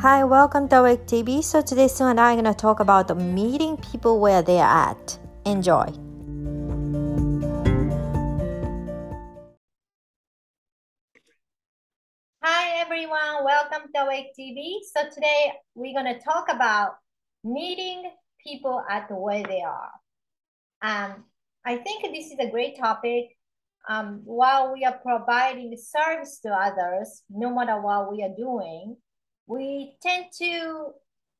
Hi, welcome to Awake TV. So today Sue and I are going to talk about meeting people where they're at. Enjoy. Hi everyone, welcome to Awake TV. So today we're going to talk about meeting people at where they are. Um, I think this is a great topic. Um, while we are providing service to others, no matter what we are doing, we tend to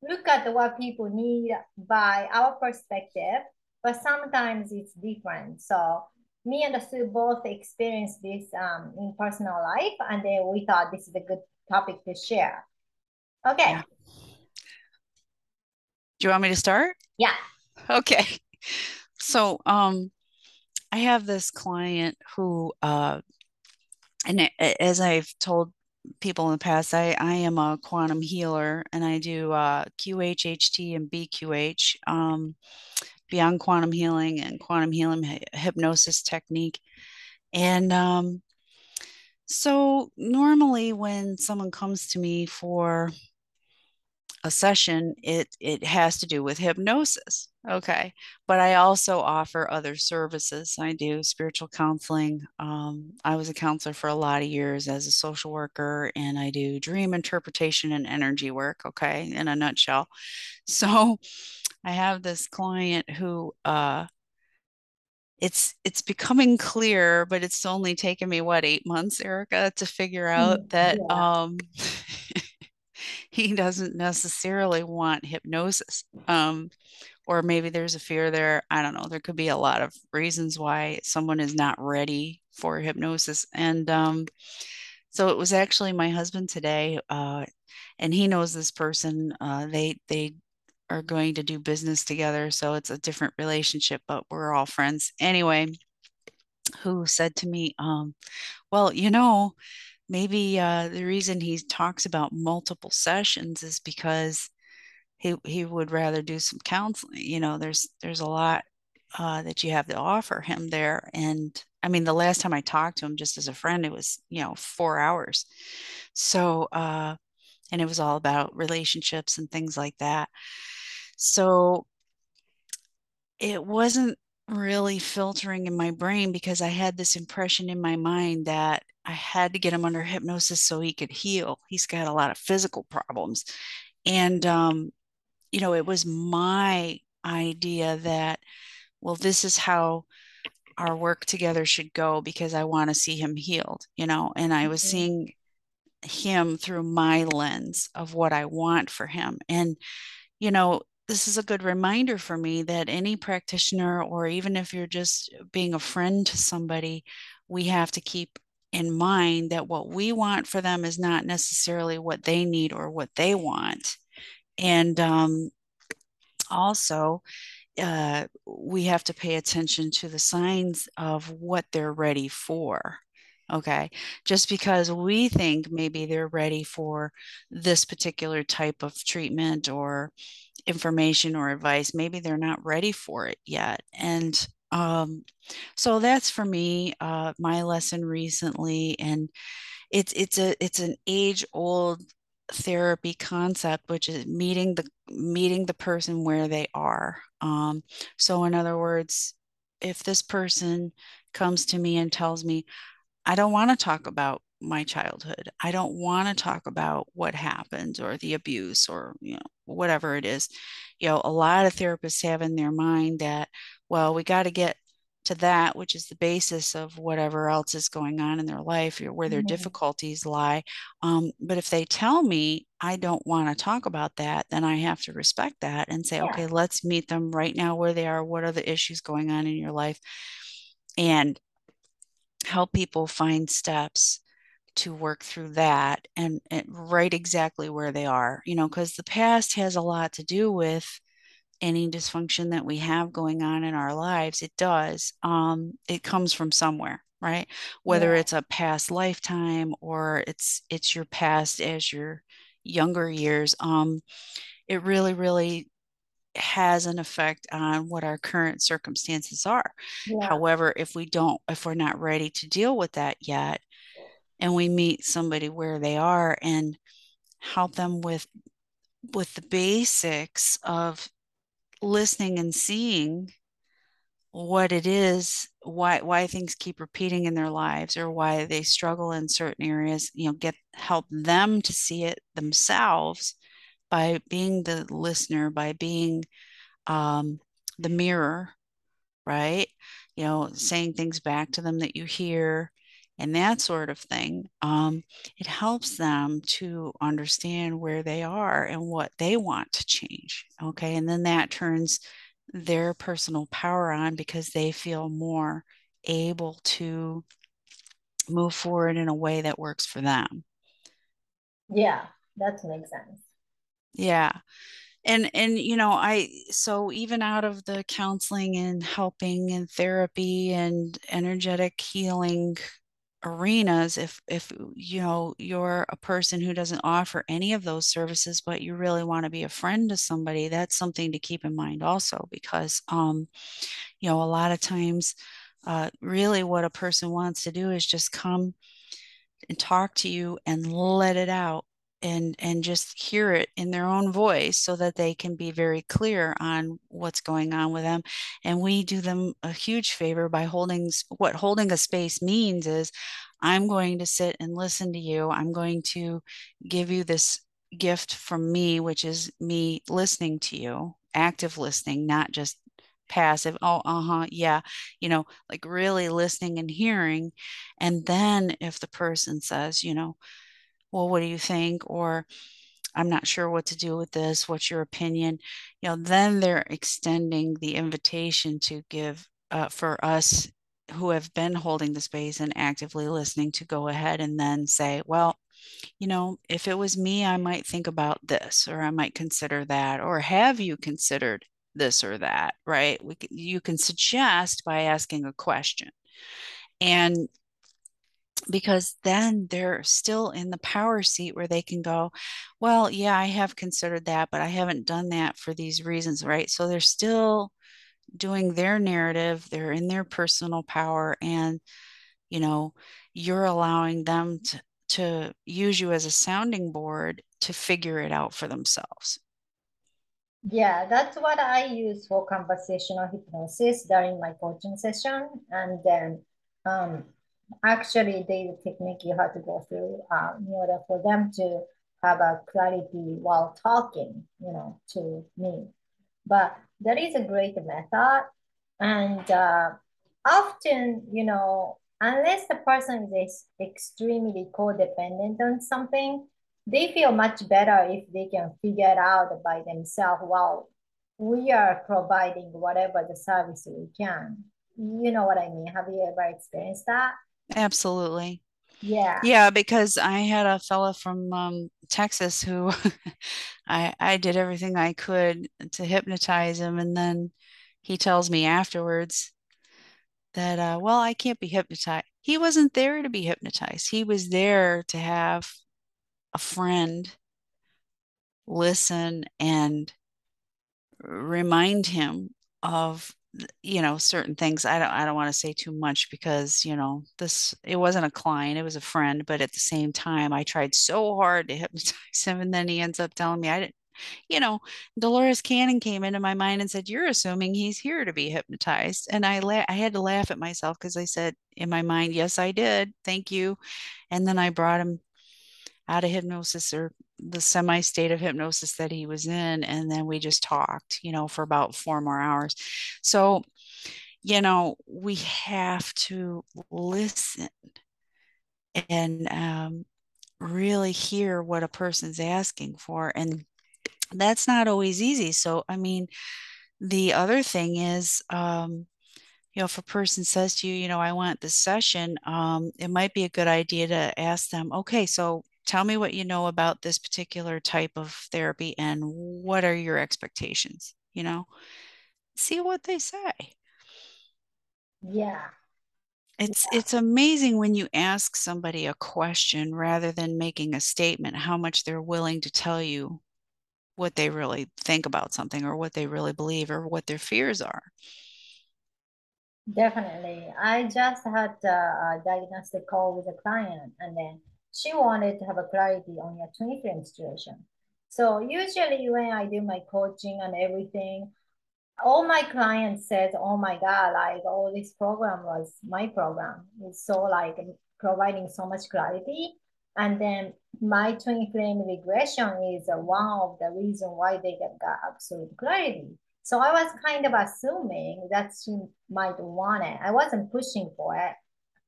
look at what people need by our perspective, but sometimes it's different. So me and Sue both experienced this um, in personal life, and then we thought this is a good topic to share. Okay. Yeah. Do you want me to start? Yeah. Okay. So, um, I have this client who, uh, and as I've told people in the past, I, I am a quantum healer and I do uh, QHHT and BQH, um, beyond quantum healing and quantum healing hypnosis technique. And um, so, normally, when someone comes to me for a session, it it has to do with hypnosis. Okay, but I also offer other services. I do spiritual counseling. Um, I was a counselor for a lot of years as a social worker, and I do dream interpretation and energy work. Okay, in a nutshell. So, I have this client who uh, it's it's becoming clear, but it's only taken me what eight months, Erica, to figure out mm, that yeah. um, he doesn't necessarily want hypnosis. Um, or maybe there's a fear there. I don't know. There could be a lot of reasons why someone is not ready for hypnosis. And um, so it was actually my husband today, uh, and he knows this person. Uh, they they are going to do business together, so it's a different relationship, but we're all friends anyway. Who said to me, um, "Well, you know." Maybe uh, the reason he talks about multiple sessions is because he he would rather do some counseling. You know, there's there's a lot uh, that you have to offer him there, and I mean, the last time I talked to him, just as a friend, it was you know four hours. So, uh, and it was all about relationships and things like that. So it wasn't really filtering in my brain because I had this impression in my mind that I had to get him under hypnosis so he could heal. He's got a lot of physical problems. And, um, you know, it was my idea that, well, this is how our work together should go because I want to see him healed, you know, and I was mm-hmm. seeing him through my lens of what I want for him. And, you know, this is a good reminder for me that any practitioner, or even if you're just being a friend to somebody, we have to keep in mind that what we want for them is not necessarily what they need or what they want. And um, also, uh, we have to pay attention to the signs of what they're ready for. Okay. Just because we think maybe they're ready for this particular type of treatment or information or advice, maybe they're not ready for it yet. And um, so that's for me uh, my lesson recently and it's it's a it's an age old therapy concept which is meeting the meeting the person where they are um, so in other words if this person comes to me and tells me i don't want to talk about my childhood i don't want to talk about what happened or the abuse or you know whatever it is you know a lot of therapists have in their mind that well, we got to get to that, which is the basis of whatever else is going on in their life or where their mm-hmm. difficulties lie. Um, but if they tell me I don't want to talk about that, then I have to respect that and say, yeah. okay, let's meet them right now where they are. What are the issues going on in your life? And help people find steps to work through that and, and right exactly where they are, you know, because the past has a lot to do with any dysfunction that we have going on in our lives it does um, it comes from somewhere right whether yeah. it's a past lifetime or it's it's your past as your younger years um, it really really has an effect on what our current circumstances are yeah. however if we don't if we're not ready to deal with that yet and we meet somebody where they are and help them with with the basics of listening and seeing what it is why why things keep repeating in their lives or why they struggle in certain areas you know get help them to see it themselves by being the listener by being um, the mirror right? You know saying things back to them that you hear and that sort of thing um, it helps them to understand where they are and what they want to change okay and then that turns their personal power on because they feel more able to move forward in a way that works for them. Yeah, that makes sense. Yeah. And and you know, I so even out of the counseling and helping and therapy and energetic healing arenas if if you know you're a person who doesn't offer any of those services but you really want to be a friend to somebody that's something to keep in mind also because um you know a lot of times uh, really what a person wants to do is just come and talk to you and let it out and and just hear it in their own voice so that they can be very clear on what's going on with them and we do them a huge favor by holding what holding a space means is i'm going to sit and listen to you. I'm going to give you this gift from me which is me listening to you active listening not just passive oh uh-huh yeah you know like really listening and hearing and then if the person says you know well, what do you think? Or I'm not sure what to do with this. What's your opinion? You know, then they're extending the invitation to give uh, for us who have been holding the space and actively listening to go ahead and then say, well, you know, if it was me, I might think about this or I might consider that. Or have you considered this or that? Right? We, you can suggest by asking a question. And because then they're still in the power seat where they can go, well, yeah, I have considered that, but I haven't done that for these reasons, right? So they're still doing their narrative, they're in their personal power, and you know, you're allowing them to, to use you as a sounding board to figure it out for themselves. Yeah, that's what I use for conversational hypnosis during my coaching session. And then um, actually the technique you have to go through uh, in order for them to have a clarity while talking, you know, to me. But that is a great method. And uh, often, you know, unless the person is extremely codependent on something, they feel much better if they can figure it out by themselves while we are providing whatever the service we can. You know what I mean? Have you ever experienced that? Absolutely. Yeah. Yeah, because I had a fella from um, Texas who I I did everything I could to hypnotize him, and then he tells me afterwards that uh, well, I can't be hypnotized. He wasn't there to be hypnotized. He was there to have a friend listen and remind him of you know certain things i don't i don't want to say too much because you know this it wasn't a client it was a friend but at the same time i tried so hard to hypnotize him and then he ends up telling me i didn't you know dolores cannon came into my mind and said you're assuming he's here to be hypnotized and i la- i had to laugh at myself because i said in my mind yes i did thank you and then i brought him out of hypnosis or the semi state of hypnosis that he was in. And then we just talked, you know, for about four more hours. So, you know, we have to listen and um, really hear what a person's asking for. And that's not always easy. So, I mean, the other thing is, um, you know, if a person says to you, you know, I want this session, um, it might be a good idea to ask them, okay, so tell me what you know about this particular type of therapy and what are your expectations you know? See what they say. Yeah. It's yeah. it's amazing when you ask somebody a question rather than making a statement how much they're willing to tell you what they really think about something or what they really believe or what their fears are. Definitely. I just had a diagnostic call with a client and then she wanted to have a clarity on your twin flame situation. So usually when I do my coaching and everything, all my clients said, "Oh my God, like oh this program was my program. It's so like providing so much clarity." And then my twin flame regression is one of the reason why they get got absolute clarity. So I was kind of assuming that she might want it. I wasn't pushing for it,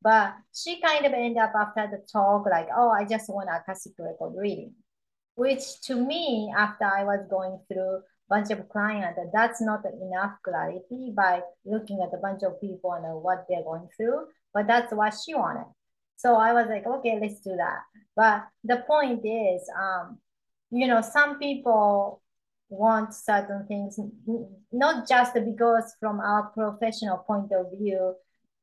but she kind of ended up after the talk like, "Oh, I just want a Akashic record reading," which to me, after I was going through a bunch of clients, that's not enough clarity by looking at a bunch of people and what they're going through, but that's what she wanted. So I was like, okay, let's do that. But the point is, um, you know, some people want certain things, not just because from our professional point of view,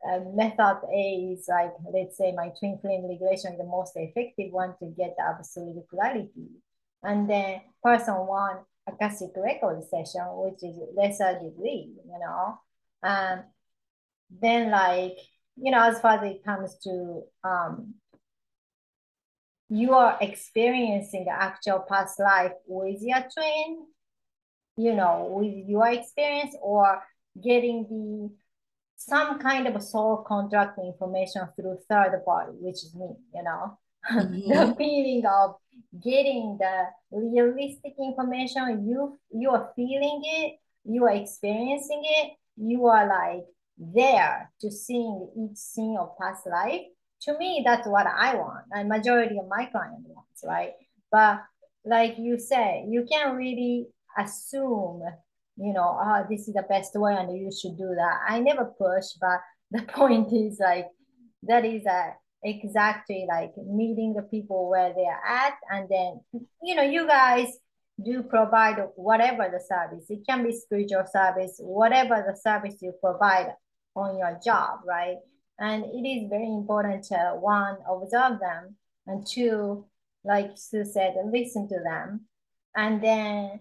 uh, method A is like, let's say my twin flame regression, the most effective one to get absolute clarity. And then person one Akashic record session, which is lesser degree, you know. And then like, you know, as far as it comes to um you are experiencing the actual past life with your twin, you know, with your experience or getting the some kind of a soul contract information through third party, which is me, you know. Mm-hmm. the feeling of getting the realistic information you you are feeling it you are experiencing it you are like there to seeing each scene of past life to me that's what i want and majority of my client wants right but like you say you can't really assume you know oh this is the best way and you should do that. I never push but the point is like that is a exactly like meeting the people where they're at and then you know you guys do provide whatever the service. It can be spiritual service whatever the service you provide on your job right? And it is very important to one observe them and two like sue said listen to them. And then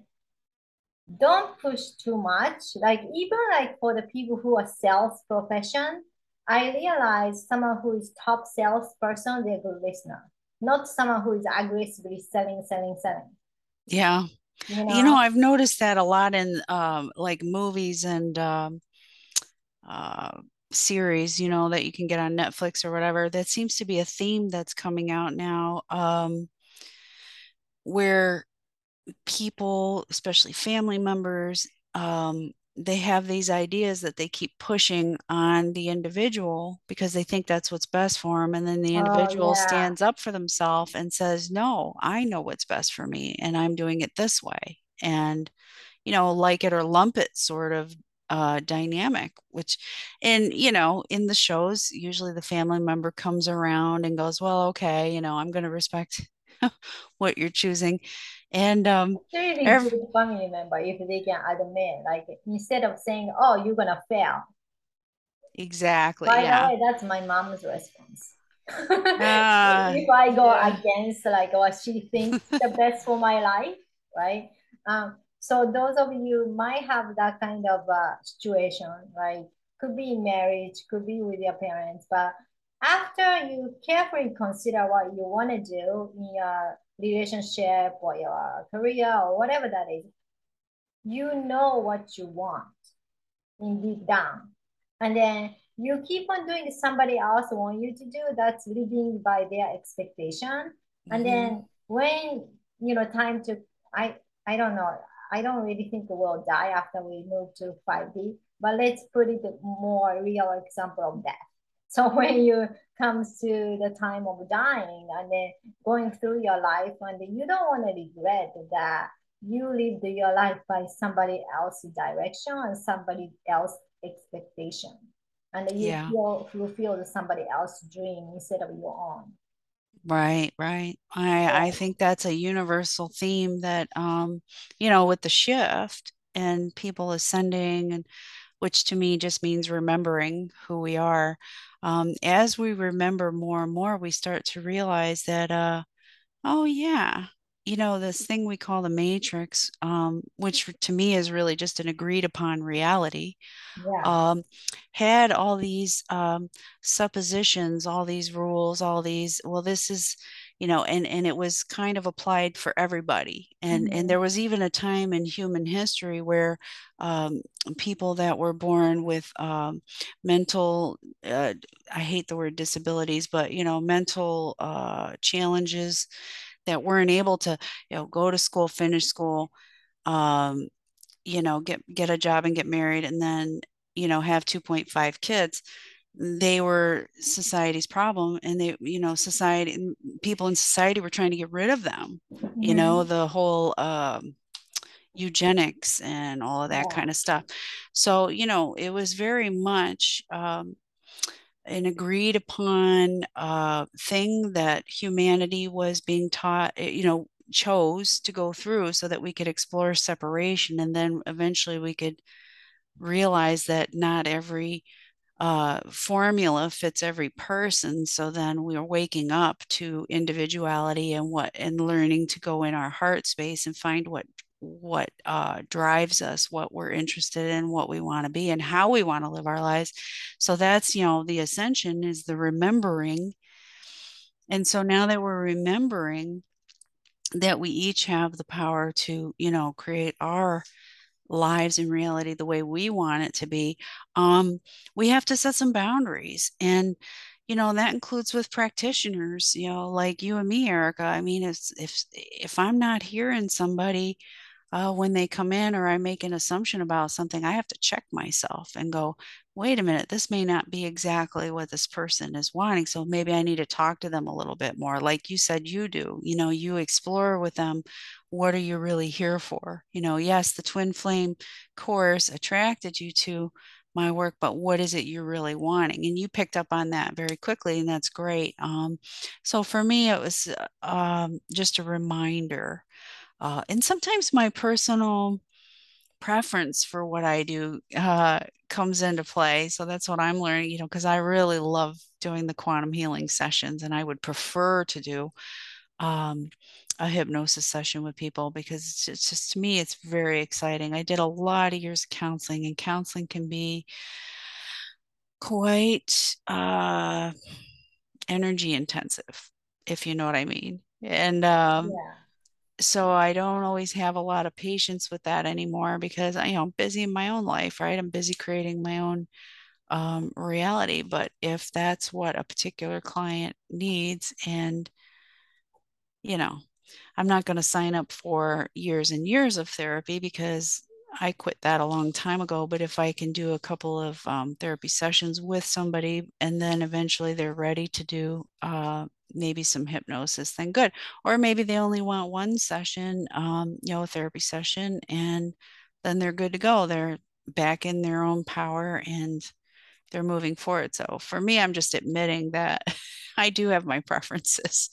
don't push too much like even like for the people who are sales profession I realize someone who is top salesperson, they're a good listener, not someone who is aggressively selling, selling, selling. Yeah. You know, you know I've noticed that a lot in um, like movies and um, uh, series, you know, that you can get on Netflix or whatever. That seems to be a theme that's coming out now um, where people, especially family members, um, they have these ideas that they keep pushing on the individual because they think that's what's best for them and then the oh, individual oh, yeah. stands up for themselves and says no i know what's best for me and i'm doing it this way and you know like it or lump it sort of uh, dynamic which and you know in the shows usually the family member comes around and goes well okay you know i'm going to respect what you're choosing and um, every, family member if they can admit, like instead of saying, "Oh, you're gonna fail." Exactly. By yeah. the way, that's my mom's response. Uh, if I go yeah. against like what she thinks the best for my life, right? Um, so those of you might have that kind of uh, situation, right? Could be in marriage, could be with your parents, but after you carefully consider what you want to do in your relationship or your career or whatever that is, you know what you want in deep down. And then you keep on doing somebody else want you to do that's living by their expectation. Mm-hmm. And then when you know time to I I don't know, I don't really think we'll die after we move to 5D, but let's put it more real example of that. So when you comes to the time of dying and then going through your life and you don't want to regret that you lived your life by somebody else's direction and somebody else's expectation. And you yeah. feel fulfill somebody else's dream instead of your own. Right right. I i think that's a universal theme that um you know with the shift and people ascending and which to me just means remembering who we are um, as we remember more and more, we start to realize that, uh, oh, yeah, you know, this thing we call the matrix, um, which to me is really just an agreed upon reality, yeah. um, had all these um, suppositions, all these rules, all these, well, this is, you know and and it was kind of applied for everybody and mm-hmm. and there was even a time in human history where um, people that were born with um, mental uh, i hate the word disabilities but you know mental uh, challenges that weren't able to you know go to school finish school um, you know get get a job and get married and then you know have 2.5 kids they were society's problem and they you know society people in society were trying to get rid of them mm-hmm. you know the whole um, eugenics and all of that yeah. kind of stuff so you know it was very much um, an agreed upon uh, thing that humanity was being taught eh, you know chose to go through so that we could explore separation and then eventually we could realize that not every uh, formula fits every person. So then we are waking up to individuality and what and learning to go in our heart space and find what what uh, drives us, what we're interested in, what we want to be, and how we want to live our lives. So that's you know the ascension is the remembering. And so now that we're remembering that we each have the power to you know create our lives in reality the way we want it to be um, we have to set some boundaries and you know that includes with practitioners you know like you and me erica i mean if if if i'm not hearing somebody uh, when they come in or I make an assumption about something, I have to check myself and go, wait a minute, this may not be exactly what this person is wanting. So maybe I need to talk to them a little bit more. Like you said, you do, you know, you explore with them. What are you really here for? You know, yes, the twin flame course attracted you to my work, but what is it you're really wanting? And you picked up on that very quickly, and that's great. Um, so for me, it was uh, um, just a reminder uh, and sometimes my personal preference for what I do uh, comes into play. So that's what I'm learning, you know, because I really love doing the quantum healing sessions and I would prefer to do um, a hypnosis session with people because it's just, it's just, to me, it's very exciting. I did a lot of years of counseling, and counseling can be quite uh, energy intensive, if you know what I mean. And um, yeah so I don't always have a lot of patience with that anymore because I, you know, I'm busy in my own life, right? I'm busy creating my own um, reality. But if that's what a particular client needs, and you know, I'm not going to sign up for years and years of therapy because I quit that a long time ago. But if I can do a couple of um, therapy sessions with somebody and then eventually they're ready to do uh, maybe some hypnosis, then good. Or maybe they only want one session, um, you know, a therapy session, and then they're good to go. They're back in their own power and they're moving forward. So for me, I'm just admitting that I do have my preferences.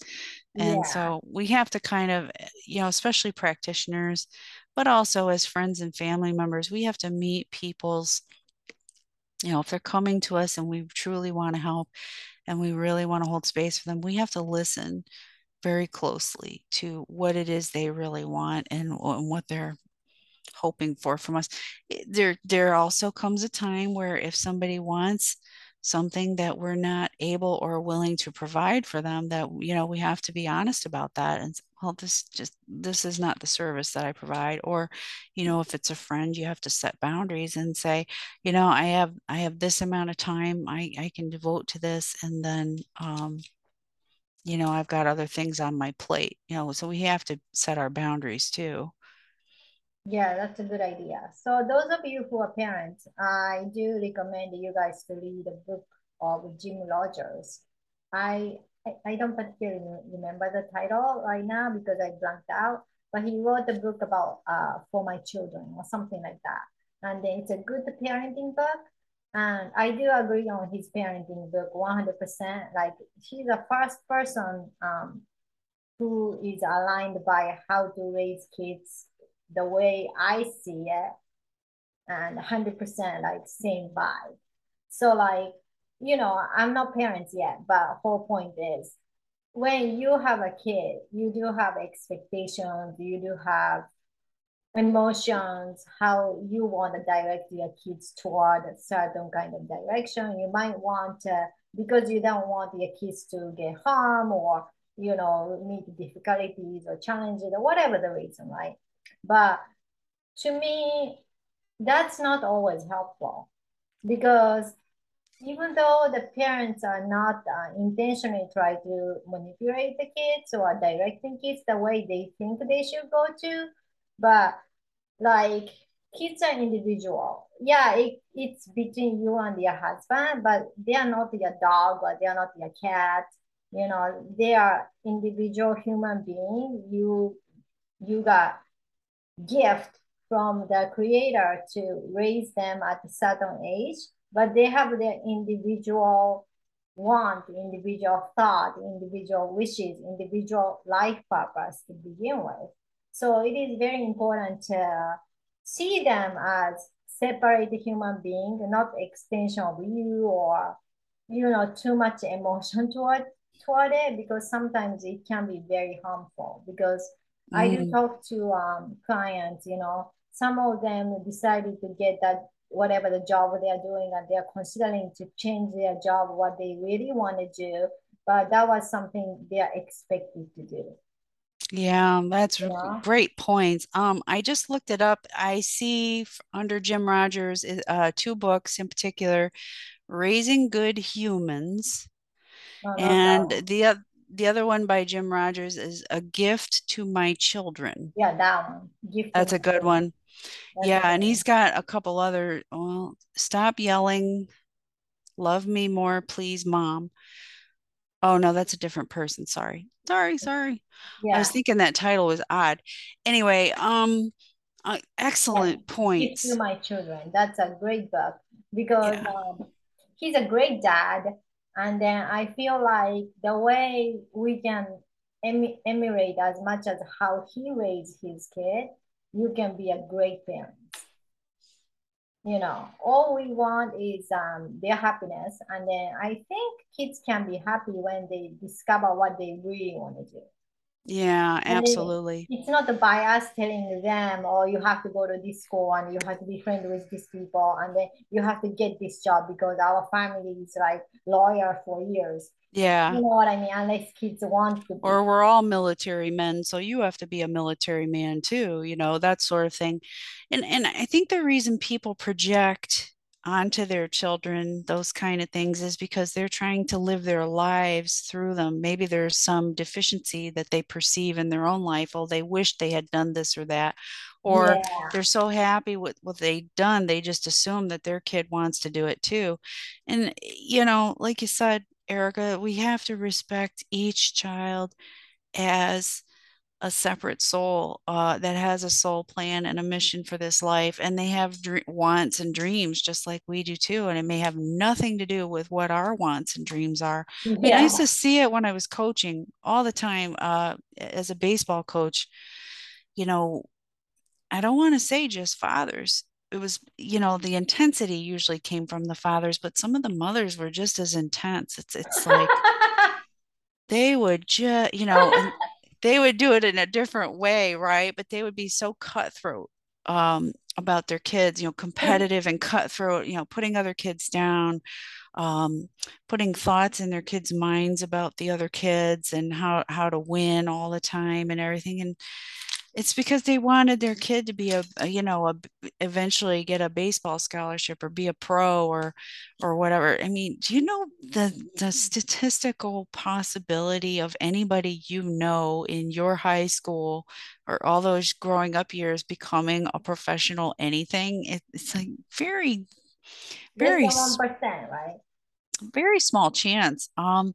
And yeah. so we have to kind of, eh, you know, especially practitioners, but also as friends and family members, we have to meet people's, you know, if they're coming to us and we truly want to help and we really want to hold space for them, we have to listen very closely to what it is they really want and, and what they're hoping for from us. Eh, there, there also comes a time where if somebody wants something that we're not able or willing to provide for them that you know we have to be honest about that and well this just this is not the service that i provide or you know if it's a friend you have to set boundaries and say you know i have i have this amount of time i i can devote to this and then um you know i've got other things on my plate you know so we have to set our boundaries too yeah, that's a good idea. So those of you who are parents, I do recommend you guys to read the book of Jim Rogers. I I don't particularly remember the title right now because I blanked out, but he wrote a book about uh, for my children or something like that. And it's a good parenting book. And I do agree on his parenting book 100%. Like he's the first person um, who is aligned by how to raise kids the way I see it and 100% like same vibe. So like, you know, I'm not parents yet, but whole point is when you have a kid, you do have expectations, you do have emotions, how you want to direct your kids toward a certain kind of direction. You might want to, because you don't want your kids to get harm or you know, meet difficulties or challenges or whatever the reason, right? But to me, that's not always helpful because even though the parents are not uh, intentionally try to manipulate the kids or directing kids the way they think they should go to, but like kids are individual. Yeah, it, it's between you and your husband, but they are not your dog or they are not your cat. You know, they are individual human being. You you got gift from the creator to raise them at a certain age, but they have their individual want, individual thought, individual wishes, individual life purpose to begin with. So it is very important to see them as separate human being, not extension of you or you know too much emotion toward toward it because sometimes it can be very harmful because mm. I do mm. talk to um, clients, you know, some of them decided to get that whatever the job they are doing and they're considering to change their job what they really want to do but that was something they're expected to do yeah, that's yeah. great points. Um, I just looked it up. I see under Jim Rogers uh, two books in particular, "Raising Good Humans," and the the other one by Jim Rogers is "A Gift to My Children." Yeah, that one. Gift that's a good one. That's yeah, and he's got a couple other. Well, stop yelling, love me more, please, mom. Oh no, that's a different person. Sorry. Sorry, sorry. Yeah. I was thinking that title was odd. Anyway, um uh, excellent yeah. points. To my children. That's a great book because yeah. um, he's a great dad. And then I feel like the way we can em- emulate as much as how he raised his kid, you can be a great parent. You know all we want is um, their happiness. And then i think kids can be happy when they discover what they really want to do yeah absolutely it's not the bias telling them oh you have to go to this school and you have to be friends with these people and then you have to get this job because our family is like lawyer for years yeah. You know what I mean? Unless kids want to. Be. Or we're all military men, so you have to be a military man too, you know, that sort of thing. And and I think the reason people project onto their children those kind of things is because they're trying to live their lives through them maybe there's some deficiency that they perceive in their own life oh they wish they had done this or that or yeah. they're so happy with what they've done they just assume that their kid wants to do it too and you know like you said Erica, we have to respect each child as a separate soul uh, that has a soul plan and a mission for this life and they have dr- wants and dreams just like we do too and it may have nothing to do with what our wants and dreams are yeah. I, used to see it when i was coaching all the time uh, as a baseball coach you know i don't want to say just fathers it was you know the intensity usually came from the fathers but some of the mothers were just as intense it's it's like they would just you know they would do it in a different way right? But they would be so cutthroat um, about their kids you know competitive and cutthroat you know putting other kids down um, putting thoughts in their kids minds about the other kids and how how to win all the time and everything. And it's because they wanted their kid to be a, a, you know a eventually get a baseball scholarship or be a pro or or whatever. I mean do you know the the statistical possibility of anybody you know in your high school or all those growing up years becoming a professional anything? It, it's like very very percent right? very small chance um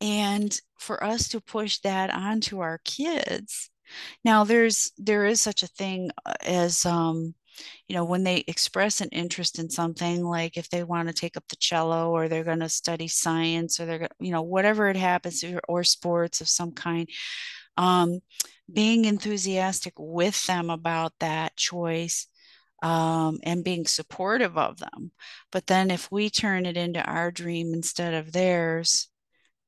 and for us to push that onto our kids now, there's there is such a thing uh, as um, you know when they express an interest in something, like if they want to take up the cello or they're going to study science or they're gonna, you know whatever it happens or, or sports of some kind. Um, being enthusiastic with them about that choice um, and being supportive of them. But then if we turn it into our dream instead of theirs,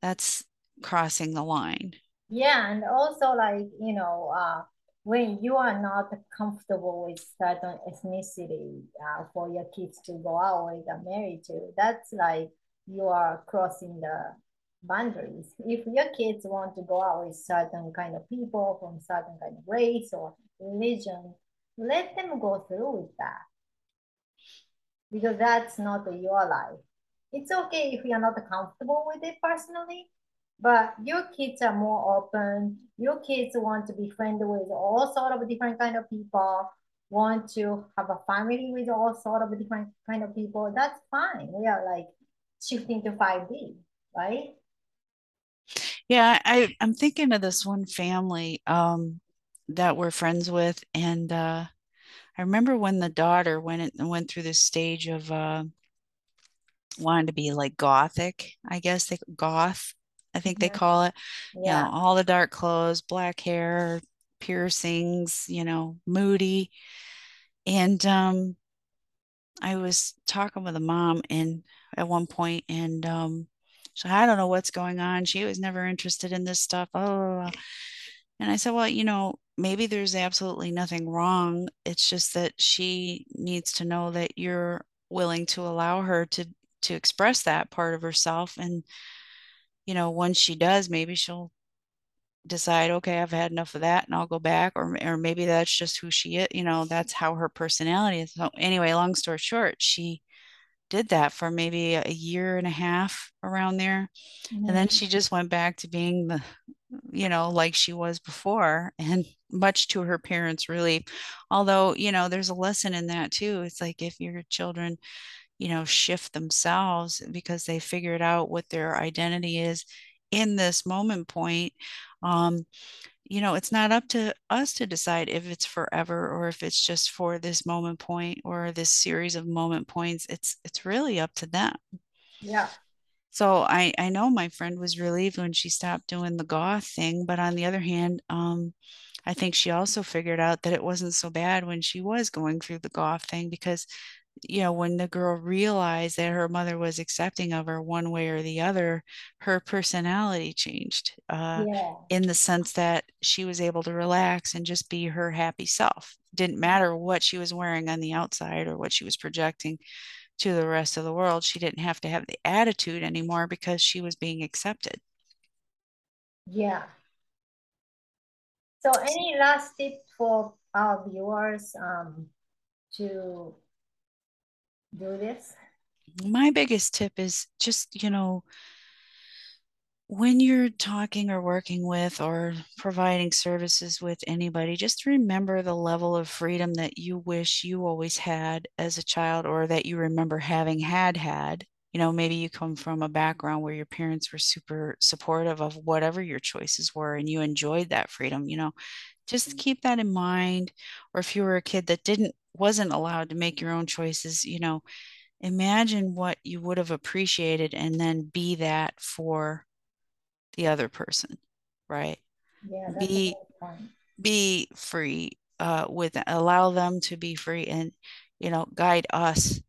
that's crossing the line. Yeah, and also like, you know, uh, when you are not comfortable with certain ethnicity uh, for your kids to go out or get married to, that's like you are crossing the boundaries. If your kids want to go out with certain kind of people from certain kind of race or religion, let them go through with that. Because that's not your life. It's okay if you're not comfortable with it personally, but your kids are more open. Your kids want to be friendly with all sort of different kind of people, want to have a family with all sort of different kind of people. That's fine. We are like shifting to 5D, right? Yeah, I, I'm thinking of this one family um, that we're friends with, and uh, I remember when the daughter went went through this stage of uh, wanting to be like gothic, I guess they goth, I think they call it. Yeah. You know, all the dark clothes, black hair, piercings, you know, moody. And um I was talking with a mom and at one point and um so I don't know what's going on. She was never interested in this stuff. Oh, and I said, well, you know, maybe there's absolutely nothing wrong. It's just that she needs to know that you're willing to allow her to to express that part of herself and you know once she does maybe she'll decide okay i've had enough of that and i'll go back or, or maybe that's just who she is you know that's how her personality is. So anyway long story short she did that for maybe a year and a half around there mm-hmm. and then she just went back to being the you know like she was before and much to her parents relief. Although you know there's a lesson in that too. It's like if your children you know shift themselves because they figured out what their identity is in this moment point um you know it's not up to us to decide if it's forever or if it's just for this moment point or this series of moment points it's it's really up to them. Yeah. So i i know my friend was relieved when she stopped doing the goth thing but on the other hand um I think she also figured out that it wasn't so bad when she was going through the goth thing because you know, when the girl realized that her mother was accepting of her one way or the other, her personality changed uh, yeah. in the sense that she was able to relax and just be her happy self. Didn't matter what she was wearing on the outside or what she was projecting to the rest of the world. She didn't have to have the attitude anymore because she was being accepted. Yeah. So, any last tip for our viewers um, to do this? My biggest tip is just, you know, when you're talking or working with or providing services with anybody, just remember the level of freedom that you wish you always had as a child or that you remember having had had. You know, maybe you come from a background where your parents were super supportive of whatever your choices were and you enjoyed that freedom. You know, just mm-hmm. keep that in mind. Or if you were a kid that didn't wasn't allowed to make your own choices, you know, imagine what you would have appreciated and then be that for the other person, right? Yeah, be be free uh with allow them to be free and you know guide us.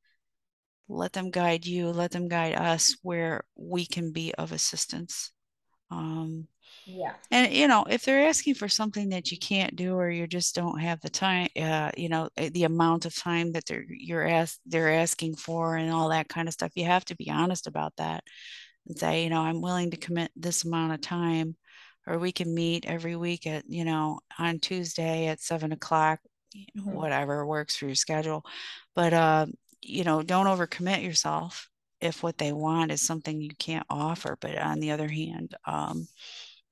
Let them guide you let them guide us where we can be of assistance. Um yeah and you know if they're asking for something that you can't do or you just don't have the time uh, you know eh, the amount of time that they're you're asked they're asking for and all that kind of stuff you have to be honest about that and say you know i'm willing to commit this amount of time or we can meet every week at you know on tuesday at seven o'clock mm-hmm. whatever works for your schedule but uh you know don't overcommit yourself if what they want is something you can't offer but on the other hand um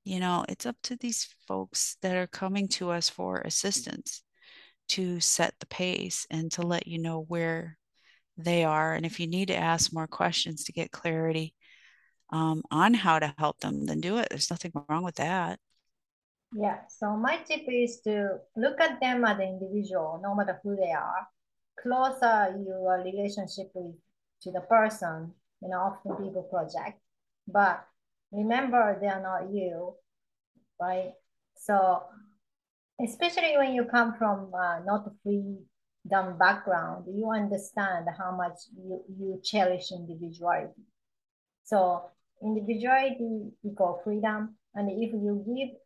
you know, it's up to these folks that are coming to us for assistance to set the pace and to let you know where they are. And if you need to ask more questions to get clarity um, on how to help them, then do it. There's nothing wrong with that. Yeah. So my tip is to look at them as an individual, no matter who they are. Closer your relationship with to the person, you know, often people project, but remember they are not you, right? So especially when you come from uh, not freedom background, you understand how much you, you cherish individuality. So individuality equal freedom. And if you give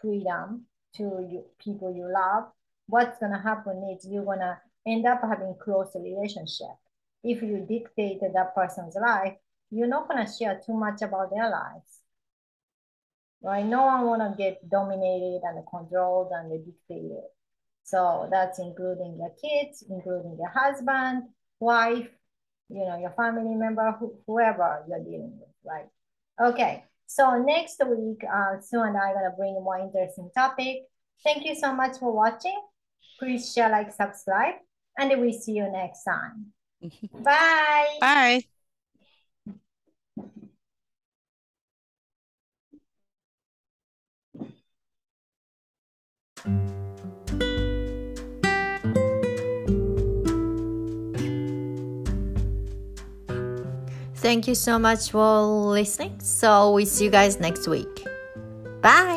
freedom to you, people you love, what's gonna happen is you're gonna end up having close relationship. If you dictate that person's life, you're not going to share too much about their lives. Right? No one want to get dominated and controlled and dictated. So that's including your kids, including your husband, wife, you know, your family member, whoever you're dealing with, right? Okay, so next week, uh, Sue and I are gonna bring more interesting topic. Thank you so much for watching. Please share, like, subscribe, and we see you next time. Bye. Bye. Thank you so much for listening. So we see you guys next week. Bye.